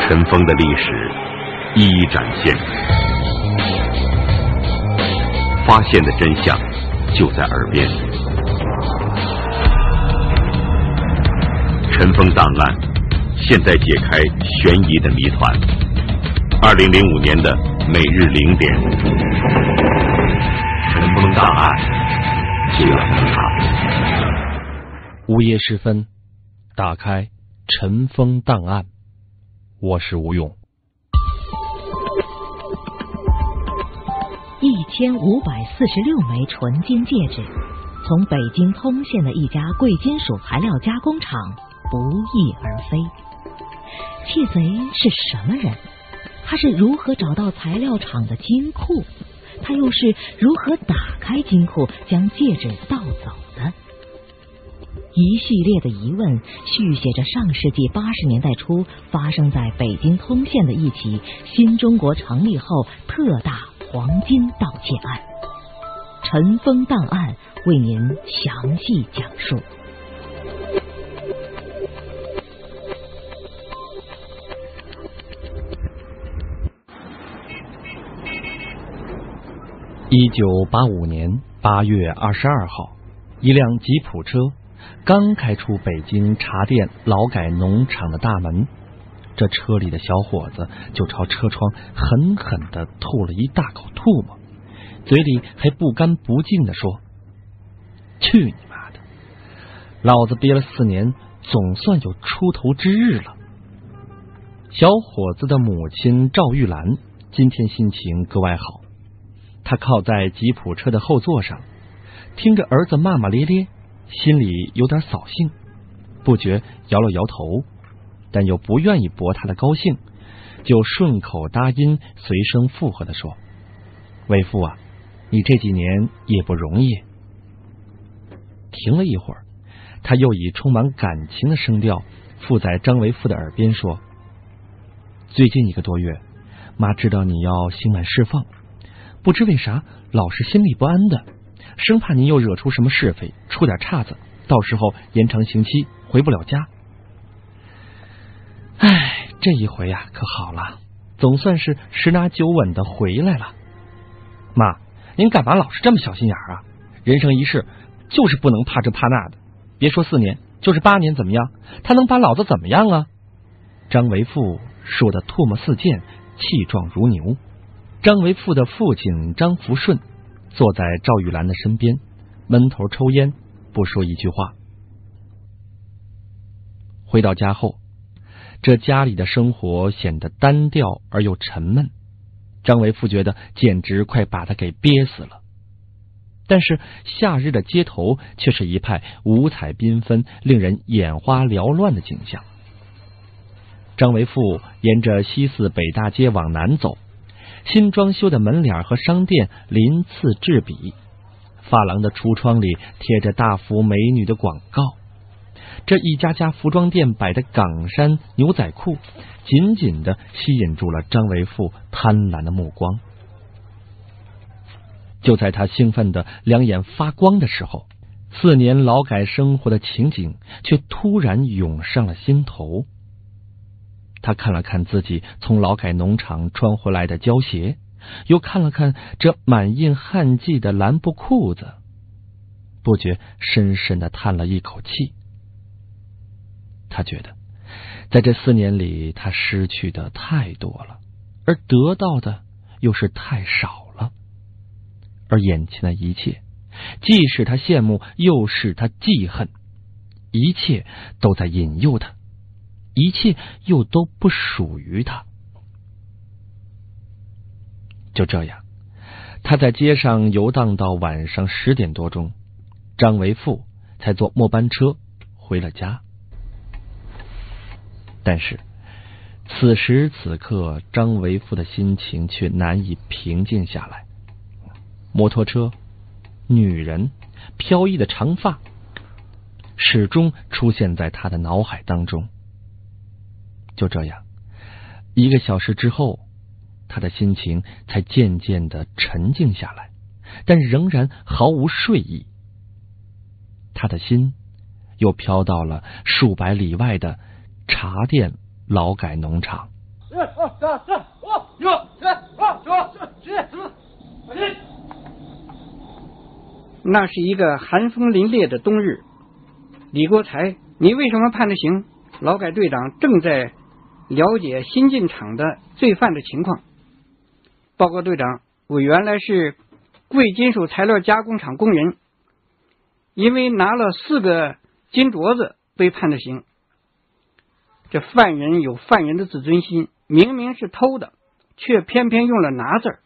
尘封的历史一一展现，发现的真相就在耳边。尘封档案，现在解开悬疑的谜团。二零零五年的每日零点，尘封档案就要登场。午夜时分，打开尘封档案。我是吴勇。一千五百四十六枚纯金戒指，从北京通县的一家贵金属材料加工厂不翼而飞。窃贼是什么人？他是如何找到材料厂的金库？他又是如何打开金库将戒指盗走？一系列的疑问，续写着上世纪八十年代初发生在北京通县的一起新中国成立后特大黄金盗窃案。尘封档案为您详细讲述。一九八五年八月二十二号，一辆吉普车。刚开出北京茶店劳改农场的大门，这车里的小伙子就朝车窗狠狠的吐了一大口唾沫，嘴里还不干不净的说：“去你妈的！老子憋了四年，总算有出头之日了。”小伙子的母亲赵玉兰今天心情格外好，她靠在吉普车的后座上，听着儿子骂骂咧咧。心里有点扫兴，不觉摇了摇头，但又不愿意驳他的高兴，就顺口答应，随声附和的说：“为父啊，你这几年也不容易。”停了一会儿，他又以充满感情的声调附在张为父的耳边说：“最近一个多月，妈知道你要刑满释放，不知为啥老是心里不安的。”生怕您又惹出什么是非，出点岔子，到时候延长刑期，回不了家。唉，这一回呀，可好了，总算是十拿九稳的回来了。妈，您干嘛老是这么小心眼啊？人生一世，就是不能怕这怕那的。别说四年，就是八年，怎么样？他能把老子怎么样啊？张为富说的唾沫四溅，气壮如牛。张为富的父亲张福顺。坐在赵玉兰的身边，闷头抽烟，不说一句话。回到家后，这家里的生活显得单调而又沉闷。张维富觉得简直快把他给憋死了。但是夏日的街头却是一派五彩缤纷、令人眼花缭乱的景象。张维富沿着西四北大街往南走。新装修的门脸和商店鳞次栉比，发廊的橱窗里贴着大幅美女的广告。这一家家服装店摆的港衫、牛仔裤，紧紧的吸引住了张维富贪婪的目光。就在他兴奋的两眼发光的时候，四年劳改生活的情景却突然涌上了心头。他看了看自己从劳改农场穿回来的胶鞋，又看了看这满印汗迹的蓝布裤子，不觉深深的叹了一口气。他觉得，在这四年里，他失去的太多了，而得到的又是太少了。而眼前的一切，既使他羡慕，又使他记恨，一切都在引诱他。一切又都不属于他。就这样，他在街上游荡到晚上十点多钟，张维富才坐末班车回了家。但是此时此刻，张维富的心情却难以平静下来。摩托车、女人、飘逸的长发，始终出现在他的脑海当中。就这样，一个小时之后，他的心情才渐渐的沉静下来，但仍然毫无睡意。他的心又飘到了数百里外的茶店劳改农场。那是一个寒风凛冽的冬日，李国才，你为什么判的刑？劳改队长正在了解新进厂的罪犯的情况。报告队长，我原来是贵金属材料加工厂工人，因为拿了四个金镯子被判的刑。这犯人有犯人的自尊心，明明是偷的，却偏偏用了拿字儿。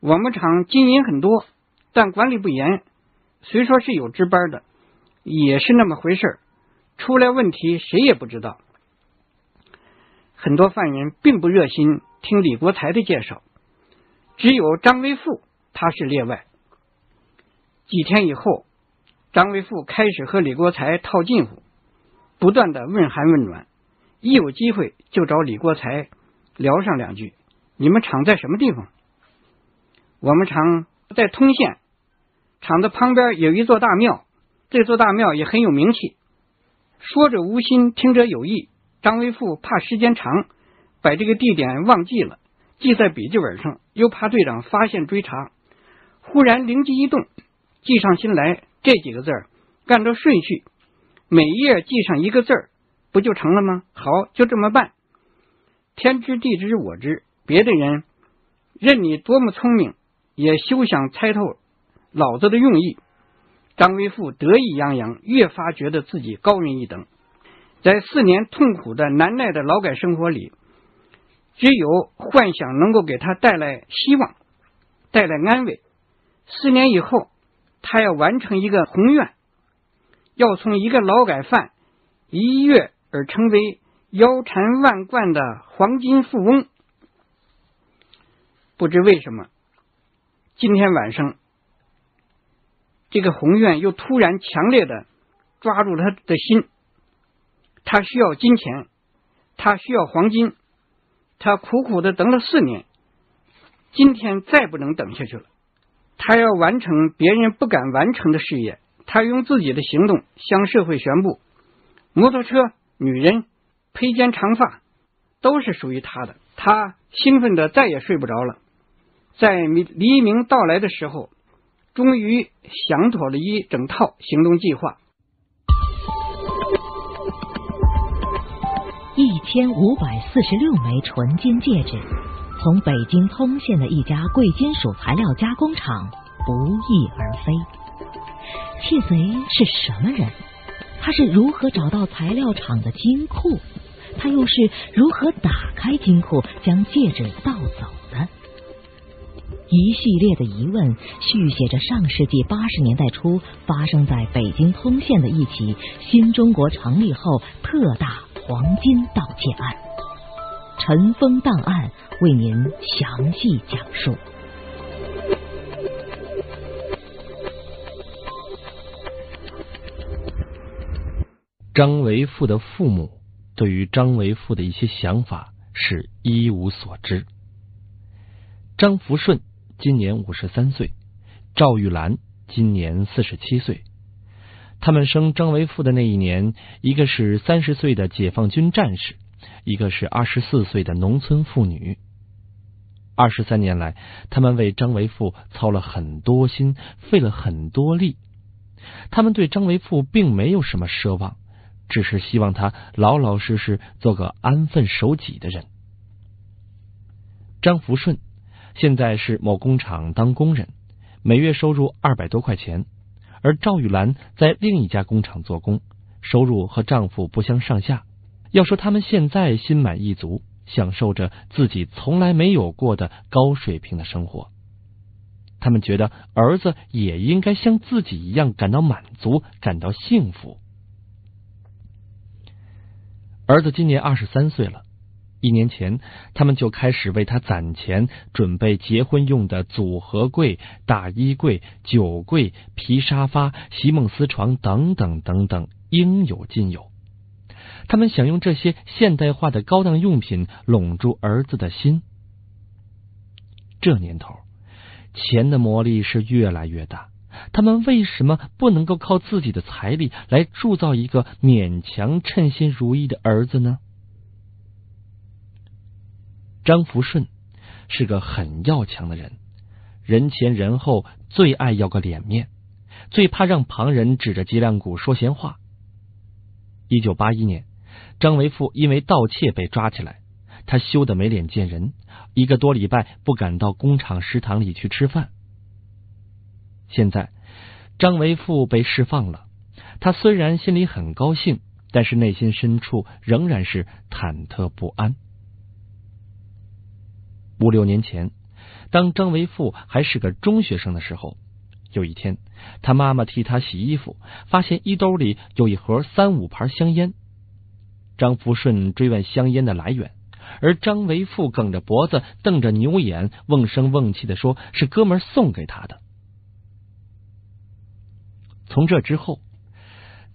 我们厂金银很多，但管理不严。虽说是有值班的，也是那么回事出来问题谁也不知道。很多犯人并不热心听李国才的介绍，只有张维富他是例外。几天以后，张维富开始和李国才套近乎，不断的问寒问暖，一有机会就找李国才聊上两句。你们厂在什么地方？我们厂在通县。厂子旁边有一座大庙，这座大庙也很有名气。说者无心，听者有意。张维富怕时间长，把这个地点忘记了，记在笔记本上，又怕队长发现追查。忽然灵机一动，记上心来，这几个字儿，按照顺序，每页记上一个字儿，不就成了吗？好，就这么办。天知地知我知，别的人任你多么聪明，也休想猜透。老子的用意，张维富得意洋洋，越发觉得自己高人一等。在四年痛苦的难耐的劳改生活里，只有幻想能够给他带来希望，带来安慰。四年以后，他要完成一个宏愿，要从一个劳改犯一跃而成为腰缠万贯的黄金富翁。不知为什么，今天晚上。这个宏愿又突然强烈的抓住他的心，他需要金钱，他需要黄金，他苦苦的等了四年，今天再不能等下去了，他要完成别人不敢完成的事业，他用自己的行动向社会宣布：摩托车、女人、披肩长发都是属于他的。他兴奋的再也睡不着了，在黎明到来的时候。终于想妥了一整套行动计划。千五百四十六枚纯金戒指，从北京通县的一家贵金属材料加工厂不翼而飞。窃贼是什么人？他是如何找到材料厂的金库？他又是如何打开金库将戒指盗走的？一系列的疑问，续写着上世纪八十年代初发生在北京通县的一起新中国成立后特大黄金盗窃案。尘封档案为您详细讲述。张维富的父母对于张维富的一些想法是一无所知。张福顺。今年五十三岁，赵玉兰今年四十七岁。他们生张维富的那一年，一个是三十岁的解放军战士，一个是二十四岁的农村妇女。二十三年来，他们为张维富操了很多心，费了很多力。他们对张维富并没有什么奢望，只是希望他老老实实做个安分守己的人。张福顺。现在是某工厂当工人，每月收入二百多块钱。而赵玉兰在另一家工厂做工，收入和丈夫不相上下。要说他们现在心满意足，享受着自己从来没有过的高水平的生活。他们觉得儿子也应该像自己一样感到满足，感到幸福。儿子今年二十三岁了。一年前，他们就开始为他攒钱，准备结婚用的组合柜、大衣柜、酒柜、皮沙发、席梦思床等等等等，应有尽有。他们想用这些现代化的高档用品笼住儿子的心。这年头，钱的魔力是越来越大，他们为什么不能够靠自己的财力来铸造一个勉强称心如意的儿子呢？张福顺是个很要强的人，人前人后最爱要个脸面，最怕让旁人指着脊梁骨说闲话。一九八一年，张维富因为盗窃被抓起来，他羞得没脸见人，一个多礼拜不敢到工厂食堂里去吃饭。现在，张维富被释放了，他虽然心里很高兴，但是内心深处仍然是忐忑不安。五六年前，当张维富还是个中学生的时候，有一天，他妈妈替他洗衣服，发现衣兜里有一盒三五盘香烟。张福顺追问香烟的来源，而张维富梗着脖子，瞪着牛眼，瓮声瓮气的说：“是哥们送给他的。”从这之后，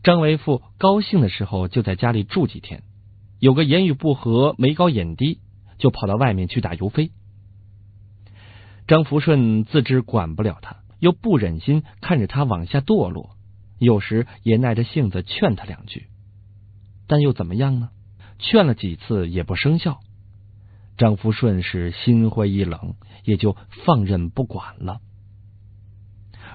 张维富高兴的时候就在家里住几天，有个言语不合、眉高眼低，就跑到外面去打游飞。张福顺自知管不了他，又不忍心看着他往下堕落，有时也耐着性子劝他两句，但又怎么样呢？劝了几次也不生效，张福顺是心灰意冷，也就放任不管了。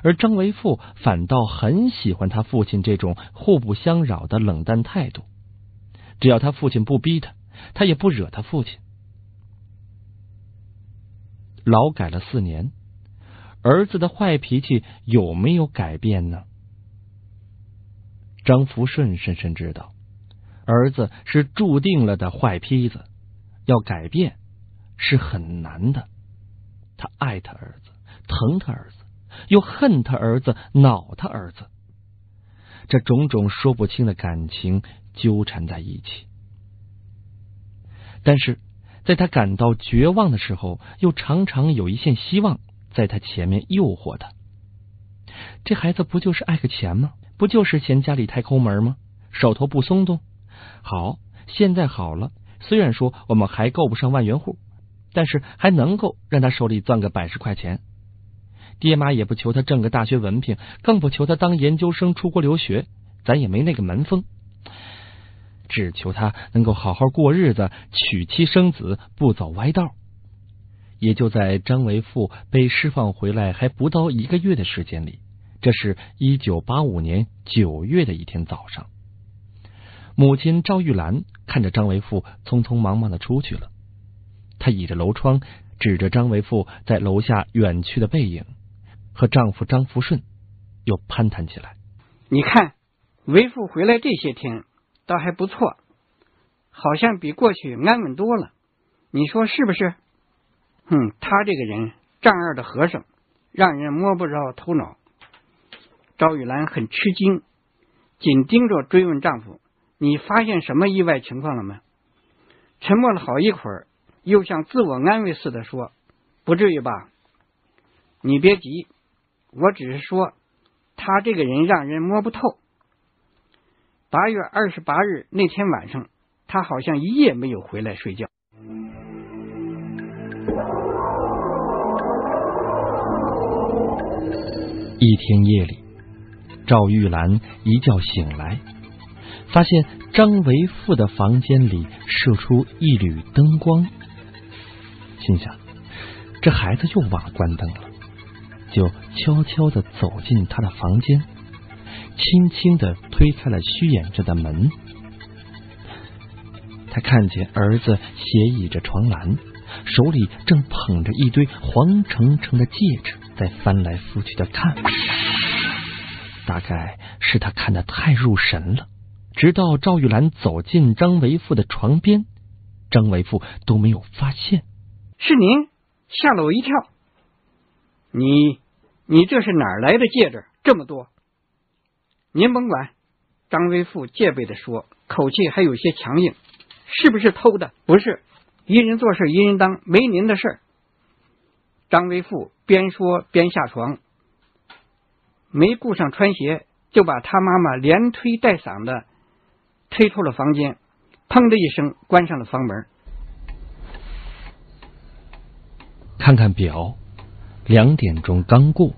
而张维富反倒很喜欢他父亲这种互不相扰的冷淡态度，只要他父亲不逼他，他也不惹他父亲。劳改了四年，儿子的坏脾气有没有改变呢？张福顺深深知道，儿子是注定了的坏坯子，要改变是很难的。他爱他儿子，疼他儿子。又恨他儿子，恼他儿子，这种种说不清的感情纠缠在一起。但是，在他感到绝望的时候，又常常有一线希望在他前面诱惑他。这孩子不就是爱个钱吗？不就是嫌家里太抠门吗？手头不松动。好，现在好了。虽然说我们还够不上万元户，但是还能够让他手里攥个百十块钱。爹妈也不求他挣个大学文凭，更不求他当研究生出国留学，咱也没那个门风，只求他能够好好过日子，娶妻生子，不走歪道。也就在张维富被释放回来还不到一个月的时间里，这是一九八五年九月的一天早上，母亲赵玉兰看着张维富匆匆忙忙的出去了，她倚着楼窗，指着张维富在楼下远去的背影。和丈夫张福顺又攀谈起来。你看，维父回来这些天倒还不错，好像比过去安稳多了。你说是不是？哼，他这个人丈二的和尚，让人摸不着头脑。赵玉兰很吃惊，紧盯着追问丈夫：“你发现什么意外情况了吗？”沉默了好一会儿，又像自我安慰似的说：“不至于吧？你别急。”我只是说，他这个人让人摸不透。八月二十八日那天晚上，他好像一夜没有回来睡觉。一天夜里，赵玉兰一觉醒来，发现张维富的房间里射出一缕灯光，心想：这孩子又忘了关灯了。就悄悄的走进他的房间，轻轻的推开了虚掩着的门。他看见儿子斜倚着床栏，手里正捧着一堆黄澄澄的戒指，在翻来覆去的看。大概是他看的太入神了，直到赵玉兰走进张维富的床边，张维富都没有发现。是您，吓了我一跳。你，你这是哪儿来的戒指？这么多？您甭管。张威富戒备的说，口气还有些强硬。是不是偷的？不是，一人做事一人当，没您的事儿。张威富边说边下床，没顾上穿鞋，就把他妈妈连推带搡的推出了房间，砰的一声关上了房门。看看表。两点钟刚过，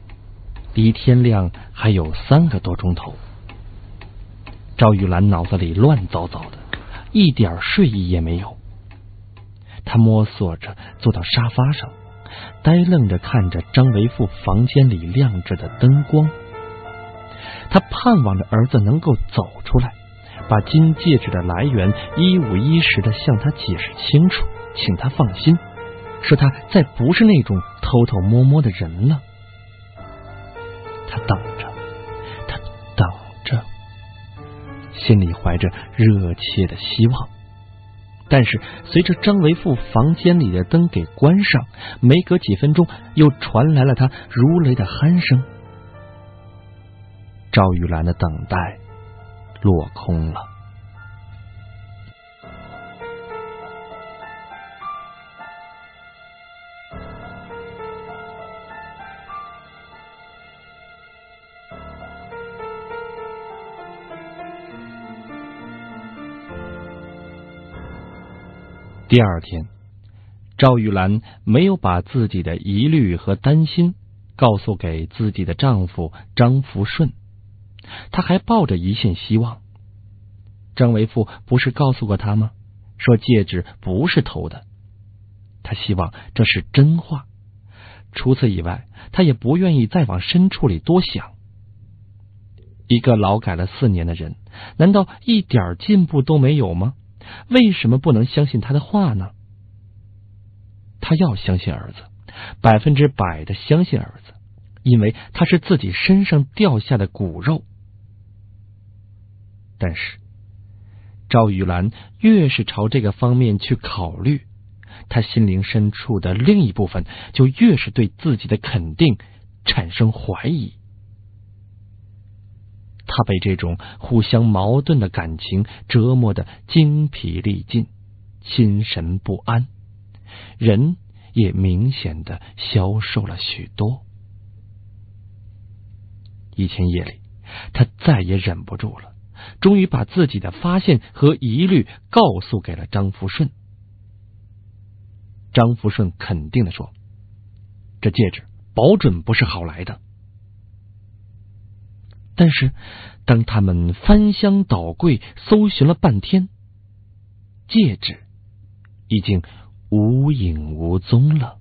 离天亮还有三个多钟头。赵玉兰脑子里乱糟糟的，一点睡意也没有。他摸索着坐到沙发上，呆愣着看着张维富房间里亮着的灯光。他盼望着儿子能够走出来，把金戒指的来源一五一十的向他解释清楚，请他放心，说他再不是那种偷偷摸摸的人了。心里怀着热切的希望。但是随着张维富房间里的灯给关上，没隔几分钟，又传来了他如雷的鼾声。赵玉兰的等待落空了。第二天，赵玉兰没有把自己的疑虑和担心告诉给自己的丈夫张福顺，她还抱着一线希望。张维富不是告诉过她吗？说戒指不是偷的，他希望这是真话。除此以外，他也不愿意再往深处里多想。一个劳改了四年的人，难道一点进步都没有吗？为什么不能相信他的话呢？他要相信儿子，百分之百的相信儿子，因为他是自己身上掉下的骨肉。但是赵玉兰越是朝这个方面去考虑，他心灵深处的另一部分就越是对自己的肯定产生怀疑。他被这种互相矛盾的感情折磨的精疲力尽，心神不安，人也明显的消瘦了许多。一天夜里，他再也忍不住了，终于把自己的发现和疑虑告诉给了张福顺。张福顺肯定的说：“这戒指保准不是好来的。”但是，当他们翻箱倒柜搜寻了半天，戒指已经无影无踪了。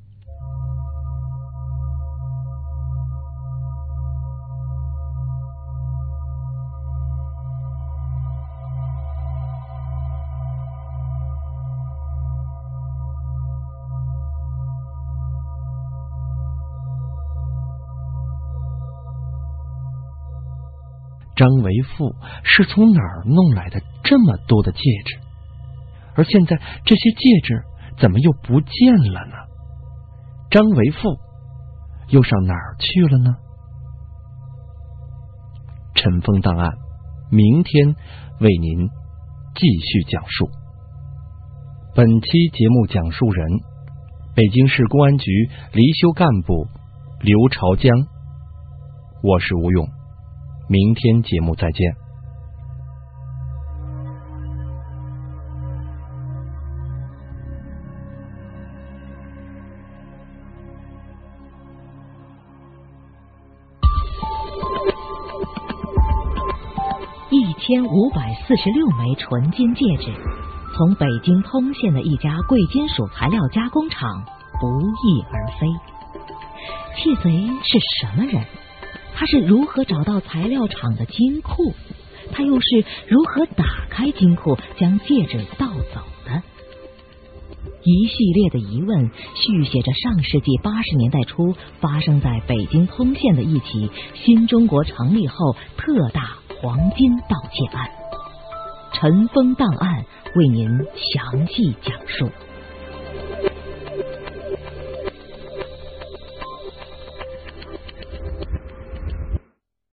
张维富是从哪儿弄来的这么多的戒指？而现在这些戒指怎么又不见了呢？张维富又上哪儿去了呢？尘封档案，明天为您继续讲述。本期节目讲述人：北京市公安局离休干部刘朝江。我是吴勇。明天节目再见。一千五百四十六枚纯金戒指，从北京通县的一家贵金属材料加工厂不翼而飞。窃贼是什么人？他是如何找到材料厂的金库？他又是如何打开金库将戒指盗走的？一系列的疑问续写着上世纪八十年代初发生在北京通县的一起新中国成立后特大黄金盗窃案。尘封档案为您详细讲述。